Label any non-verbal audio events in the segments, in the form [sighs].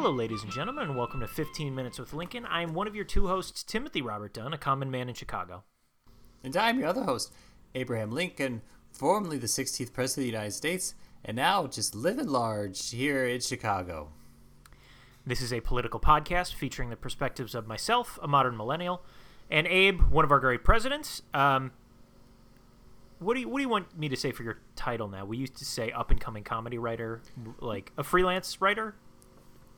Hello, ladies and gentlemen, and welcome to 15 Minutes with Lincoln. I am one of your two hosts, Timothy Robert Dunn, a common man in Chicago. And I'm your other host, Abraham Lincoln, formerly the 16th President of the United States, and now just living large here in Chicago. This is a political podcast featuring the perspectives of myself, a modern millennial, and Abe, one of our great presidents. Um, what do you What do you want me to say for your title now? We used to say up and coming comedy writer, like a freelance writer.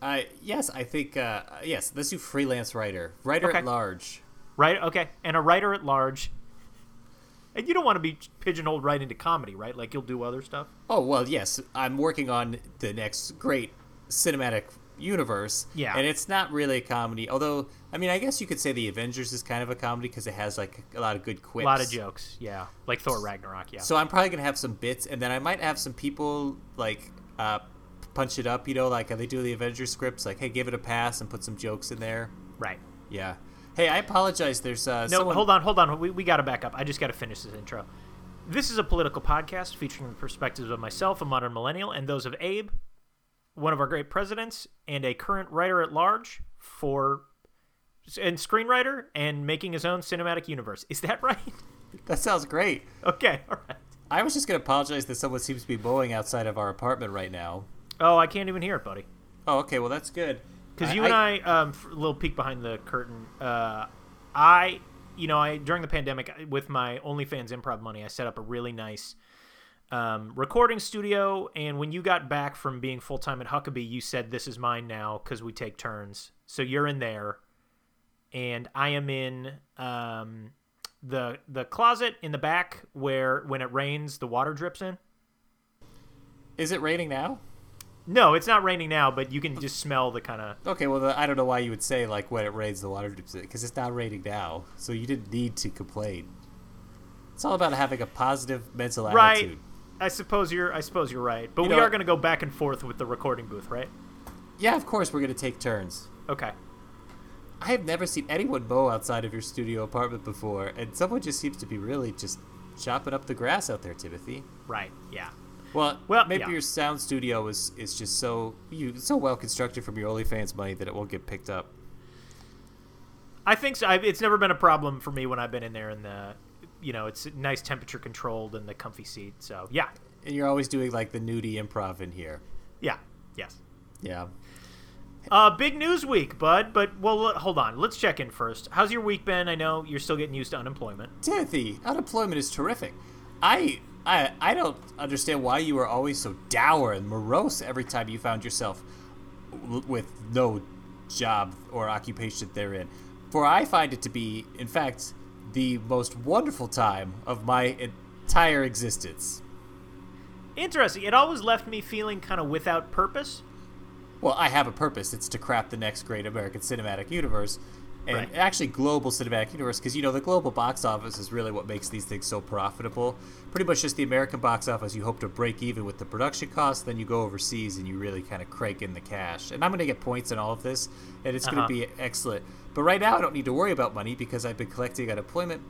Uh, yes, I think uh, yes. Let's do freelance writer, writer Okay. at large. Right? Okay, and a writer at large. And you don't want to be pigeonholed right into comedy, right? Like you'll do other stuff. Oh well, yes. I'm working on the next great cinematic universe. Yeah. and it's not really a comedy. Although, I mean, I guess you could say the Avengers is kind of a comedy because it has like a lot of good quips. A lot of jokes, yeah, like Thor Ragnarok, yeah. So I'm probably gonna have some bits, and then I might have some people like uh, punch it up. You know, like how they do the Avengers scripts. Like, hey, give it a pass and put some jokes in there. right. Yeah. Hey, I apologize. There's uh, No, someone... hold on, hold on. We, we got to back up. I just got to finish this intro. This is a political podcast featuring the perspectives of myself, a modern millennial, and those of Abe, one of our great presidents, and a current writer at large for and screenwriter and making his own cinematic universe. Is that [laughs] right? That sounds great. okay, all right. I was just gonna apologize that someone seems to be mowing outside of our apartment right now. Oh, I can't even hear it, buddy. Oh, okay. Well, that's good. Because you and I, um, a little peek behind the curtain. Uh, I, you know, I during the pandemic with my OnlyFans improv money, I set up a really nice um, recording studio. And when you got back from being full time at Huckabee, you said, "This is mine now" because we take turns. So you're in there, and I am in um, the the closet in the back where when it rains, the water drips in. Is it raining now? No, it's not raining now, but you can just smell the kind of Okay. Well, the, I don't know why you would say like when it rains the water drips in because it's not raining now, so you didn't need to complain. It's all about having a positive mental right. attitude. I suppose you're. I suppose you're right. But You we know- are going to go back and forth with the recording booth, right? Yeah, of course we're gonna take turns. Okay. I have never seen anyone mow outside of your studio apartment before, and someone just seems to be really just chopping up the grass out there, Timothy. Right. Yeah. Well, Well, maybe yeah. your sound studio is is just so you so well constructed from your OnlyFans money that it won't get picked up. I think so. I, it's never been a problem for me when I've been in there, and the, you know, it's nice temperature controlled and the comfy seat. So yeah. And you're always doing like the nudie improv in here. Yeah. Yes. Yeah. Uh, big news week, bud. But well, hold on. Let's check in first. How's your week been? I know you're still getting used to unemployment. Timothy, unemployment is terrific. I I I don't understand why you were always so dour and morose every time you found yourself with no job or occupation therein. For I find it to be, in fact, the most wonderful time of my entire existence. Interesting. It always left me feeling kind of without purpose. Well, I have a purpose. It's to craft the next great American cinematic universe. And Right. actually, global cinematic universe, because you know the global box office is really what makes these things so profitable. Pretty much just the American box office, you hope to break even with the production costs, then you go overseas and you really kind of crank in the cash. And I'm going to get points on all of this, and it's Uh-huh. going to be excellent. But right now, I don't need to worry about money because I've been collecting unemployment,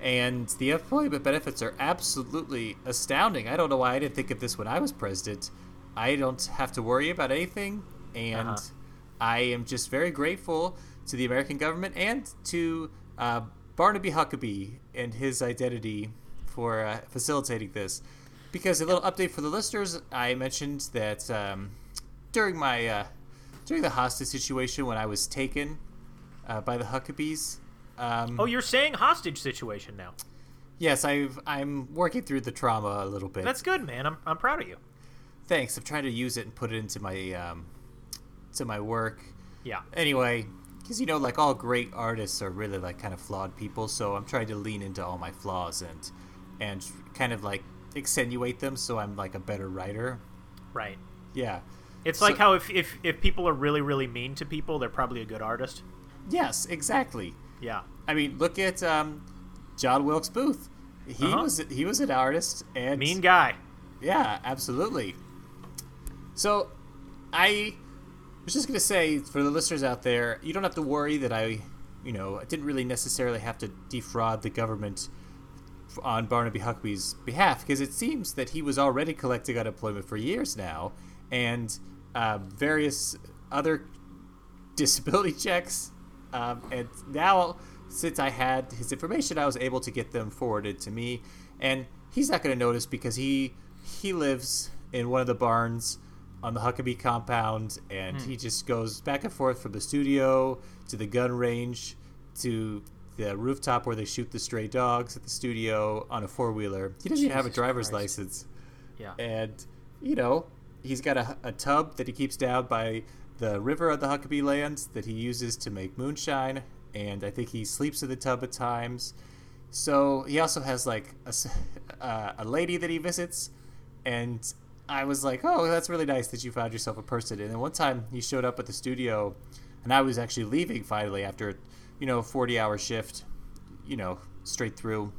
and the unemployment benefits are absolutely astounding. I don't know why I didn't think of this when I was president. I don't have to worry about anything, and Uh-huh. I am just very grateful to the American government and to uh, Barnaby Huckabee and his identity for uh, facilitating this. Because a little update for the listeners, I mentioned that um, during my uh, during the hostage situation when I was taken uh, by the Huckabees. Um, Oh, you're saying hostage situation now. yes, I've I'm working through the trauma a little bit. That's good, man. I'm I'm proud of you. Thanks. I'm trying to use it and put it into my um, to my work. Yeah. anyway because you know like all great artists are really like kind of flawed people so i'm trying to lean into all my flaws and and kind of like extenuate them so i'm like a better writer Right. yeah It's So- like how if, if if people are really really mean to people, they're probably a good artist. yes exactly Yeah. i mean look at um, john wilkes booth he Uh-huh. was he was an artist and Mean guy. Yeah, absolutely. So, I was just gonna say for the listeners out there, you don't have to worry that I, you know, I didn't really necessarily have to defraud the government on Barnaby Huckabee's behalf because it seems that he was already collecting unemployment for years now, and uh, various other [laughs] disability checks, um, and now since I had his information, I was able to get them forwarded to me, and he's not going to notice because he he lives in one of the barns on the Huckabee compound, and Hmm. he just goes back and forth from the studio to the gun range to the rooftop where they shoot the stray dogs at the studio on a four wheeler. He doesn't even have a driver's Christ. license Yeah. and you know he's got a, a tub that he keeps down by the river of the Huckabee lands that he uses to make moonshine and I think he sleeps in the tub at times so he also has like a, [laughs] uh, a lady that he visits and I was like oh that's really nice that you found yourself a person and then one time he showed up at the studio and I was actually leaving finally after you know a 40 hour shift you know straight through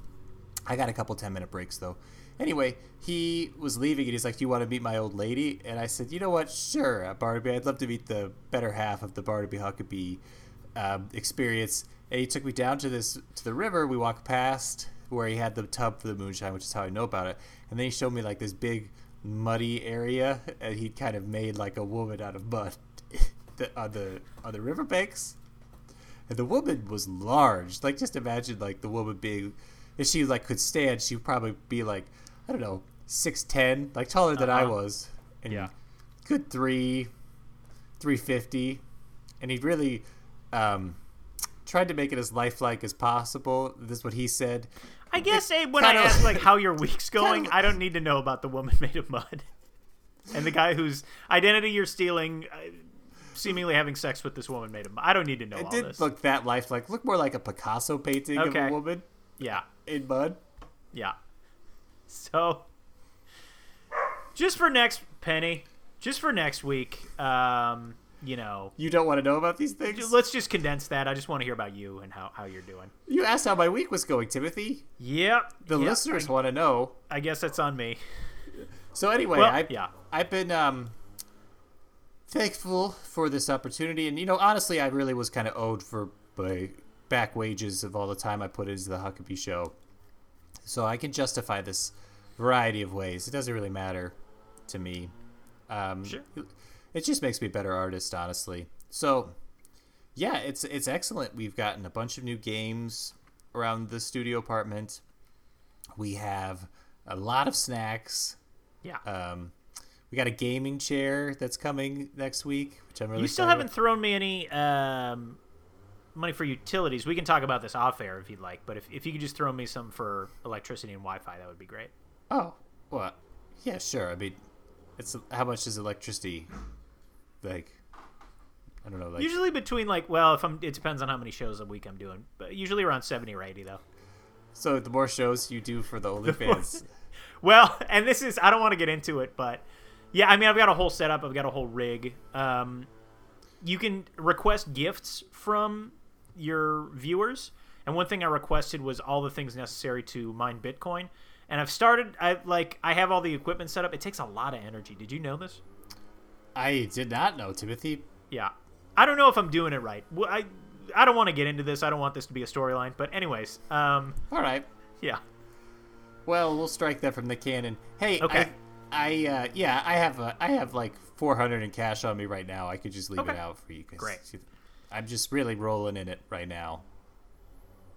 I got a couple 10 minute breaks though. Anyway, he was leaving and he's like, Do you want to meet my old lady? And I said, You know what? Sure, uh, Barnaby. I'd love to meet the better half of the Barnaby Huckabee um, experience. And he took me down to this to the river. We walked past where he had the tub for the moonshine, which is how I know about it. And then he showed me like this big muddy area, and he kind of made like a woman out of mud [laughs] the, on the on the riverbanks. And the woman was large. Like just imagine like the woman being if she like could stand, she would probably be like, I don't know, six ten, like taller than I Uh-huh. was. And Yeah. good three three fifty. And he really um tried to make it as lifelike as possible. This is what he said. I guess Abe, when I ask like how your [laughs] week's going, I don't need to know about the woman [laughs] made of mud and the guy whose identity you're stealing, uh, seemingly having sex with this woman made of mud. I don't need to know It all didn't this. look that lifelike. Look more like a Picasso painting of a woman yeah, in mud. yeah. So, just for next penny, just for next week, um, you know, You don't want to know about these things? let's just condense that. I just want to hear about you and how, how you're doing. You asked how my week was going, Timothy. Yep. The yep, listeners want to know. I, I guess that's on me. So anyway, Well, I yeah. I've been um thankful for this opportunity, and you know, honestly, I really was kind of owed for my back wages of all the time I put into the Huckabee show, so I can justify this variety of ways. It doesn't really matter to me. Um, Sure. It just makes me a better artist, honestly. So, yeah, it's it's excellent. We've gotten a bunch of new games around the studio apartment. We have a lot of snacks. Yeah. Um, we got a gaming chair that's coming next week, which I'm really. you still haven't thrown me any um, money for utilities. We can talk about this off air if you'd like, but if, if you could just throw me some for electricity and Wi Fi, that would be great. Oh, well, yeah, sure. I mean, it's how much is electricity? Like, I don't know. Like, usually between like, well, if I'm, it depends on how many shows a week I'm doing, but usually around seventy or eighty though. so the more shows you do for the [laughs] OnlyFans, Well, and this is I don't want to get into it, but yeah, I mean I've got a whole setup, I've got a whole rig. Um, you can request gifts from your viewers, and one thing I requested was all the things necessary to mine Bitcoin. And I've started. I like. I have all the equipment set up. It takes a lot of energy. Did you know this? I did not know Timothy. Yeah. I don't know if I'm doing it right. I I don't want to get into this. I don't want this to be a storyline. But anyways, um, All right. yeah. Well, we'll strike that from the canon. Hey, Okay. I, I uh, yeah, I have a, I have like 400 in cash on me right now. I could just leave Okay. it out for you. 'cause Great. I'm just really rolling in it right now.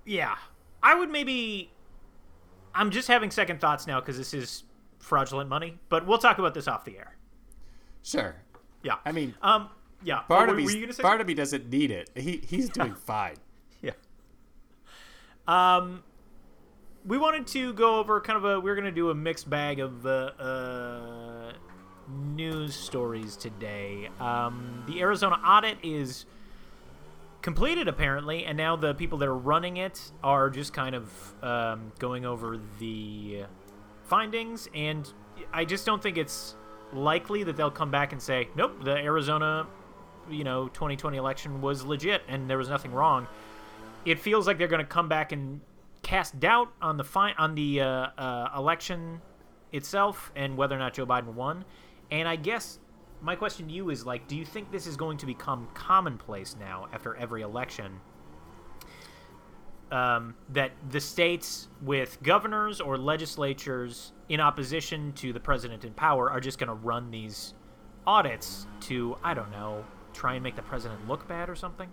Yeah. I would maybe. I'm just having second thoughts now because this is fraudulent money. But we'll talk about this off the air. Sure. Yeah. I mean, um. Yeah. Oh, were- were you gonna say Barnaby doesn't need it. He he's [laughs] doing fine. Yeah. Um, we wanted to go over kind of a. We are going to do a mixed bag of uh, uh, news stories today. Um, the Arizona audit is completed apparently, and now the people that are running it are just kind of um, going over the findings. And I just don't think it's likely that they'll come back and say, "Nope, the Arizona." You know, 2020 election was legit and there was nothing wrong it feels like they're going to come back and cast doubt on the fi- on the uh, uh, election itself and whether or not Joe Biden won. And I guess my question to you is like, do you think this is going to become commonplace now after every election? Um, that the states with governors or legislatures in opposition to the president in power are just going to run these audits to I don't know try and make the president look bad or something.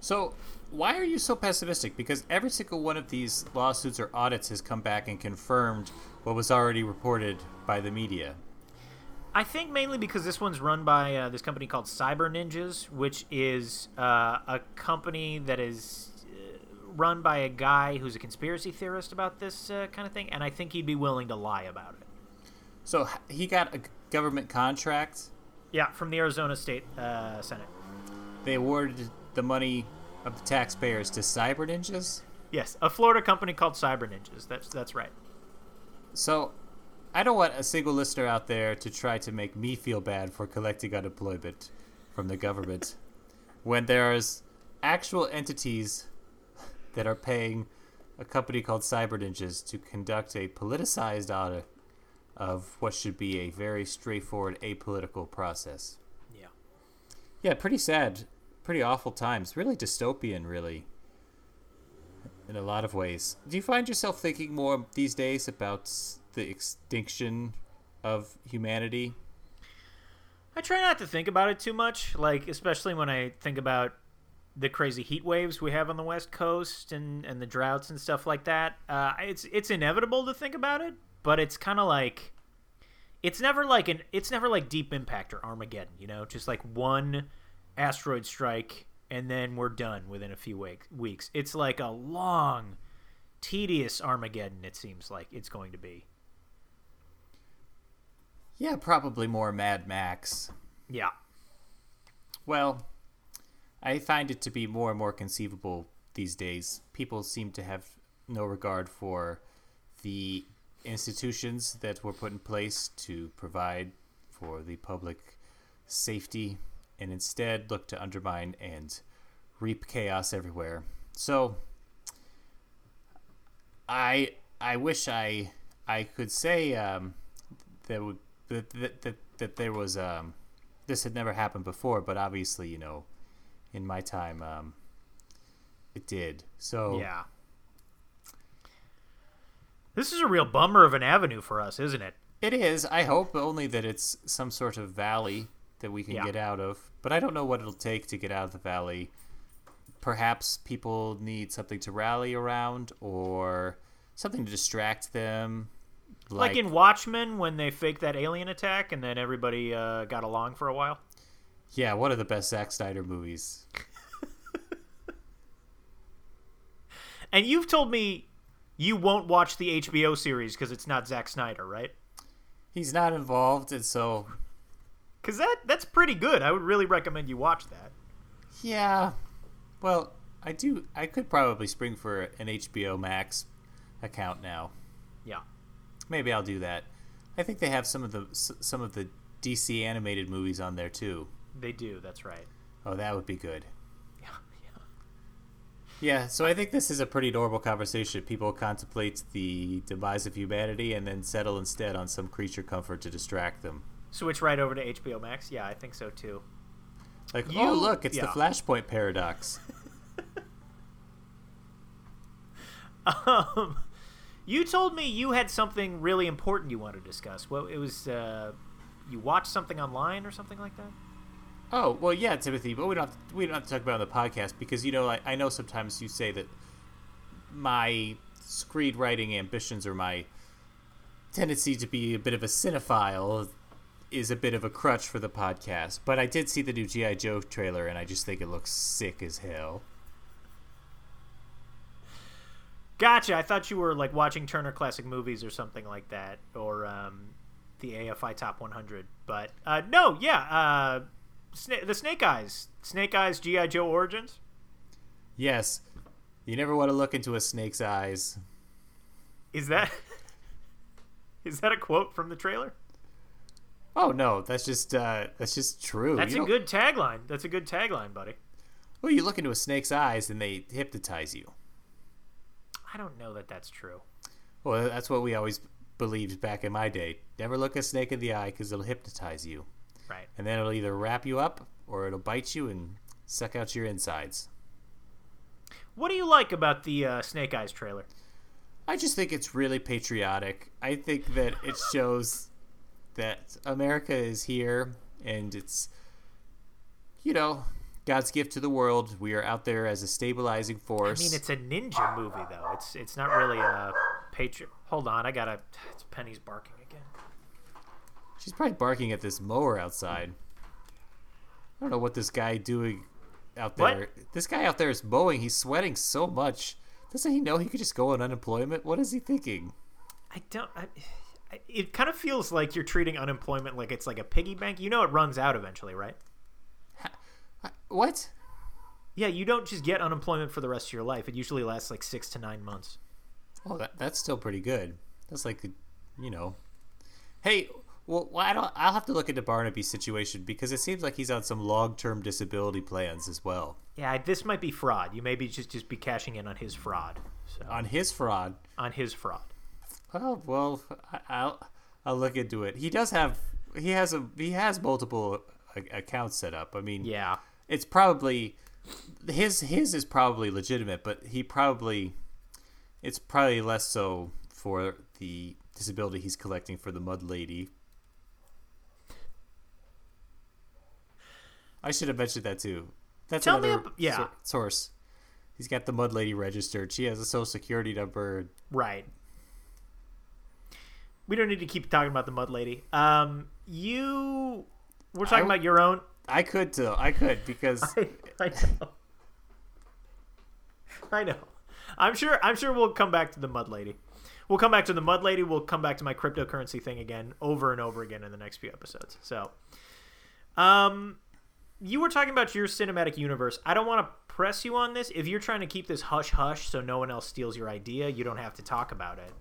So, why are you so pessimistic? Because every single one of these lawsuits or audits has come back and confirmed what was already reported by the media. I think mainly because this one's run by uh, this company called Cyber Ninjas, which is uh, a company that is run by a guy who's a conspiracy theorist about this uh, kind of thing, and I think he'd be willing to lie about it. So he got a government contract. Yeah, from the Arizona State uh, Senate. They awarded the money of the taxpayers to Cyber Ninjas. Yes, a Florida company called Cyber Ninjas. That's that's right. So I don't want a single listener out there to try to make me feel bad for collecting unemployment from the government [laughs] when there's actual entities that are paying a company called Cyber Ninjas to conduct a politicized audit of what should be a very straightforward apolitical process. Yeah. Yeah, pretty sad, pretty awful times. Really dystopian, really, in a lot of ways. Do you find yourself thinking more these days about the extinction of humanity? I try not to think about it too much, like especially when I think about the crazy heat waves we have on the west coast and, and the droughts and stuff like that. Uh, it's it's inevitable to think about it, but it's kind of like it's never like an it's never like Deep Impact or Armageddon, you know, just like one asteroid strike and then we're done within a few week, weeks. It's like a long, tedious Armageddon. It seems like it's going to be. Yeah, probably more Mad Max. Yeah. Well, I find it to be more and more conceivable these days. People seem to have no regard for the institutions that were put in place to provide for the public safety and instead look to undermine and reap chaos everywhere. So I I wish I I could say um, that would that, that, that, that there was um, this had never happened before, but obviously you know in my time um, it did. So Yeah. This is a real bummer of an avenue for us, isn't it? It is. I hope only that it's some sort of valley that we can Yeah. get out of. But I don't know what it'll take to get out of the valley. Perhaps people need something to rally around or something to distract them. Like, in Watchmen when they faked that alien attack and then everybody uh, got along for a while. Yeah, one of the best Zack Snyder movies. [laughs] And you've told me you won't watch the HBO series because it's not Zack Snyder, right? He's not involved, and so Because that that's pretty good. I would really recommend you watch that. yeah. Well, I do. I could probably spring for an HBO Max account now. Yeah. Maybe I'll do that. I think they have some of the some of the DC animated movies on there too. They do. That's right. Oh, that would be good. [laughs] Yeah. Yeah. Yeah, so I think this is a pretty normal conversation. People contemplate the demise of humanity and then settle instead on some creature comfort to distract them. Switch right over to HBO Max. Yeah, I think so too. Like, You- oh, look, it's the. Flashpoint paradox. [laughs] Um, you told me you had something really important you wanted to discuss. Well, it was uh, you watched something online or something like that. Oh, well, yeah, Timothy, but we don't have to, we don't have to talk about it on the podcast because, you know, I, I know sometimes you say that my screenwriting ambitions or my tendency to be a bit of a cinephile is a bit of a crutch for the podcast. But I did see the new G.I. Joe trailer and I just think it looks sick as hell. Gotcha. I thought you were like watching Turner Classic Movies or something like that, or um, the AFI Top 100. But uh, no, yeah, uh, Sna- the Snake Eyes, Snake Eyes GI Joe Origins. Yes. You never want to look into a snake's eyes. Is that [laughs] is that a quote from the trailer? Oh no, that's just uh, that's just true. That's You a don't- good tagline. That's a good tagline, buddy. Well, you look into a snake's eyes and they hypnotize you. I don't know that that's true. Well, that's what we always believed back in my day. Never look a snake in the eye because it'll hypnotize you, Right. and then it'll either wrap you up or it'll bite you and suck out your insides. What do you like about the uh, Snake Eyes trailer? I just think it's really patriotic. I think that it [laughs] shows that America is here and it's you know, God's gift to the world. We are out there as a stabilizing force. I mean, it's a ninja movie though. It's it's not really a patriot. Hold on, I gotta. It's Penny's barking. She's probably barking at this mower outside. I don't know what this guy doing out What? there. This guy out there is mowing. He's sweating so much. Doesn't he know he could just go on unemployment? What is he thinking? I don't. I, it kind of feels like you're treating unemployment like it's like a piggy bank. You know, it runs out eventually, right? What? Yeah, you don't just get unemployment for the rest of your life. It usually lasts like six to nine months. Oh, that, that's still pretty good. That's like, you know. Hey, well, why don't I'll have to look into Barnaby's situation because it seems like he's on some long-term disability plans as well. Yeah, this might be fraud. You maybe just just be cashing in on his fraud. So On his fraud, on his fraud. Oh well, I- I'll I'll look into it. He does have he has a he has multiple a- accounts set up. I mean, Yeah. it's probably his his is probably legitimate, but he probably it's probably less so for the disability he's collecting for the Mud Lady. I should have mentioned that too. That's Tell me another ab- yeah. source. He's got the Mud Lady registered. She has a social security number. Right. We don't need to keep talking about the mud lady. Um, you. We're talking I- about your own. I could too. I could [laughs] because I, I know. I know. I'm sure. I'm sure we'll come back to the mud lady. We'll come back to the mud lady. We'll come back to my cryptocurrency thing again, over and over again in the next few episodes. So, um, you were talking about your cinematic universe. I don't want to press you on this. If you're trying to keep this hush hush so no one else steals your idea, you don't have to talk about it.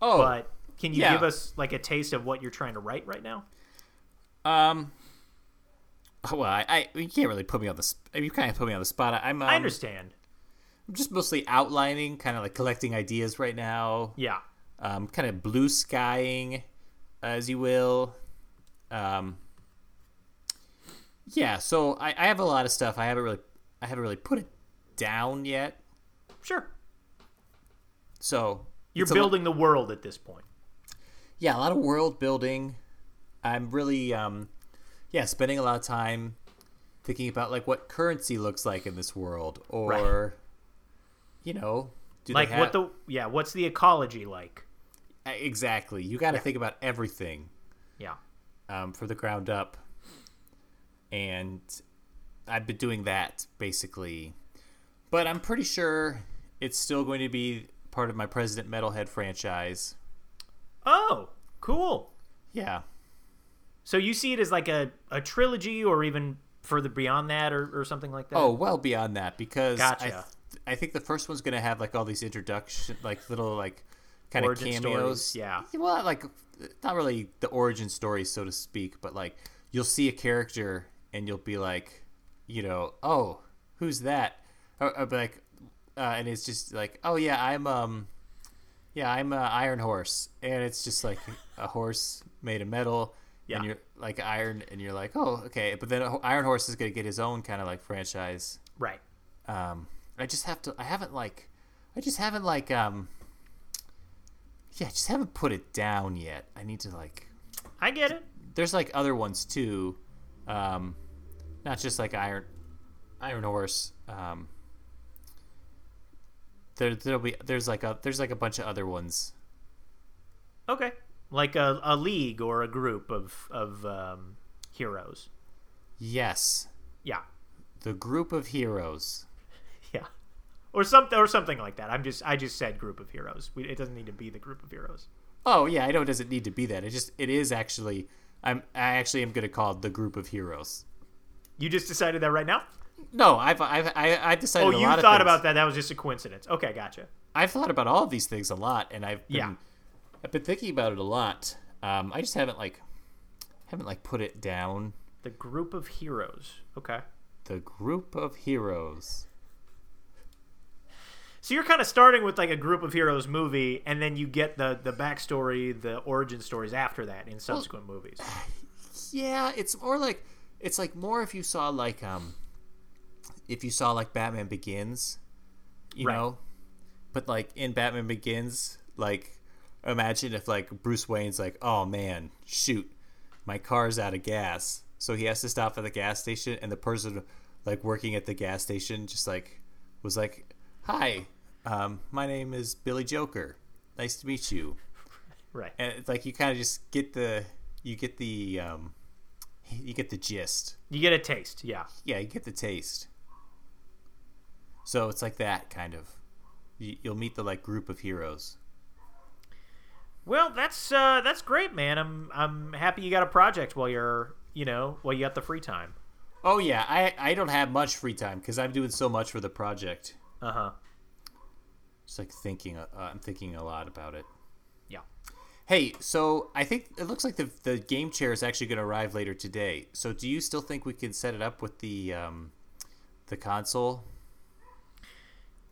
oh, But can you yeah. give us like a taste of what you're trying to write right now? Um. Well, I, I you can't really put me on the. sp- You kind of put me on the spot. I'm. Um, I understand. I'm just mostly outlining, kind of like collecting ideas right now. Yeah. Um, kind of blue skying, as you will. Um. Yeah, so I, I have a lot of stuff. I haven't really, I haven't really put it down yet. Sure. So You're a lo- building the world at this point. yeah, a lot of world building. I'm really, um, yeah, spending a lot of time thinking about like what currency looks like in this world, or you know, do like they what the yeah, what's the ecology like? exactly? You got to think about everything Yeah. um, from the ground up, and I've been doing that basically, but I'm pretty sure it's still going to be part of my President Metalhead franchise. Oh, cool. Yeah, So you see it as like a, a trilogy or even further beyond that or, or something like that? Oh, well beyond that because I, th- I think the first one's gonna have like all these introduction, like little like kind of cameos. stories, yeah. Well, like not really the origin story, so to speak, but like you'll see a character and you'll be like, you know, oh, who's that? Or, or be like, uh, and it's just like, oh yeah, I'm um, yeah, I'm uh, Iron Horse, and it's just like a horse made of metal. Yeah. And you're like iron, and you're like, oh, okay. But then Iron Horse is gonna get his own kind of like franchise Right. um i just have to i haven't like i just haven't like um yeah I just haven't put it down yet i need to like I get it. there's like other ones too um not just like iron iron horse um there there'll be there's like a there's like a bunch of other ones Okay. Like a, a league or a group of, of um, heroes. yes Yeah. the group of heroes Yeah. Or something or something like that. I'm just I just said group of heroes. We, it doesn't need to be the group of heroes. oh yeah i know it doesn't need to be that it just it is actually i'm i actually am gonna call it the group of heroes You just decided that right now? No, I've I've I, I've decided. Oh, you thought about that. That was just a coincidence. Okay, gotcha. I've thought about all of these things a lot, and I've been, Yeah. I've been thinking about it a lot. Um, I just haven't like haven't like put it down. The group of heroes. Okay. The group of heroes. So you're kind of starting with like a group of heroes movie, and then you get the the backstory, the origin stories after that in subsequent movies. [sighs] Yeah, it's more like it's like more if you saw like um if you saw like Batman Begins, you Right. know, but like in Batman Begins, like imagine if like Bruce Wayne's like, oh man, shoot, my car's out of gas, so he has to stop at the gas station, and the person like working at the gas station just like was like, "Hi, um, my name is Billy Joker. Nice to meet you." Right. And it's like you kind of just get the you get the um, you get the gist. You get a taste. Yeah. Yeah, you get the taste. So it's like that kind of. You, you'll meet the like group of heroes. Well, that's uh, that's great, man. I'm I'm happy you got a project while you're you know while you got the free time. Oh yeah, I I don't have much free time because I'm doing so much for the project. Uh huh. Just like thinking, uh, I'm thinking a lot about it. Hey, so I think it looks like the the game chair is actually going to arrive later today. So do you still think we could set it up with the um, the console?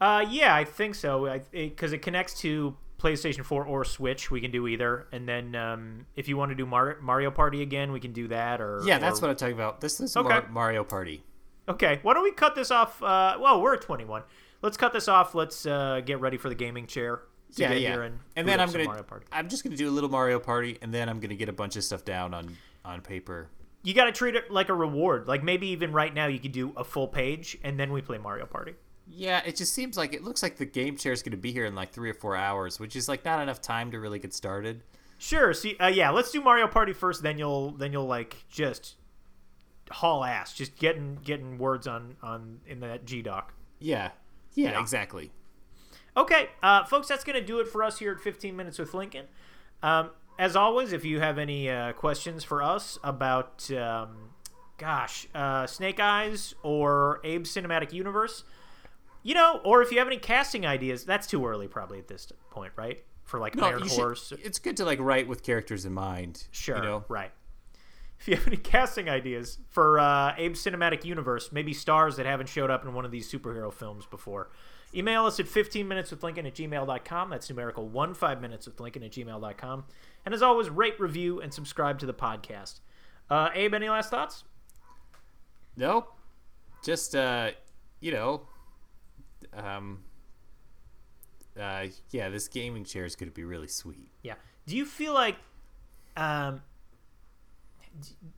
Uh, yeah, I think so. Because it, it, connects to PlayStation 4 or Switch. We can do either. And then um, if you want to do Mar- Mario Party again, we can do that. Or yeah, or... that's what I'm talking about. This is okay. Mar- Mario Party. Okay, why don't we cut this off? Uh, well, we're at 21. Let's cut this off. Let's uh, get ready for the gaming chair. Yeah, yeah. and, and then I'm gonna. I'm just gonna do a little Mario Party, and then I'm gonna get a bunch of stuff down on on paper. You got to treat it like a reward. Like maybe even right now, you could do a full page, and then we play Mario Party. Yeah, it just seems like it looks like the game chair is going to be here in like three or four hours, which is like not enough time to really get started. Sure. See, uh, yeah, let's do Mario Party first. Then you'll then you'll like just haul ass, just getting getting words on on in that G doc. Yeah. yeah, yeah, exactly. Okay, uh, folks, that's going to do it for us here at 15 Minutes with Lincoln. Um, as always, if you have any uh, questions for us about, um, gosh, uh, Snake Eyes or Abe's Cinematic Universe, you know, or if you have any casting ideas, that's too early probably at this point, right? For like no, Iron Horse. Should, it's good to like write with characters in mind. Sure. You know? Right. If you have any [laughs] casting ideas for uh, Abe's Cinematic Universe, maybe stars that haven't showed up in one of these superhero films before, email us at 15 minutes with Lincoln at gmail.com. That's numerical 1 5 minutes with Lincoln at gmail.com. And as always, rate, review, and subscribe to the podcast. Uh, Abe, any last thoughts? Nope. Just, uh, you know, um, uh, yeah, this gaming chair is going to be really sweet. Yeah. Do you feel like, um,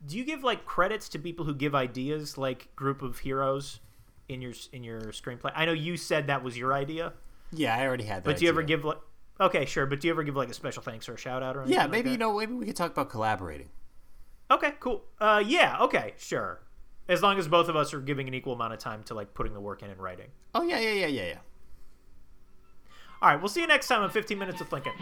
do you give like credits to people who give ideas, like group of heroes, in your in your screenplay? I know you said that was your idea. Yeah, I already had that. But do you idea. ever give like? Okay, sure. But do you ever give like a special thanks or a shout out or anything? Yeah, maybe like you know, maybe we could talk about collaborating. Okay, cool. Uh, yeah, okay, sure. As long as both of us are giving an equal amount of time to like putting the work in and writing. Oh yeah, yeah, yeah, yeah, yeah. All right, we'll see you next time on 15 Minutes with Lincoln.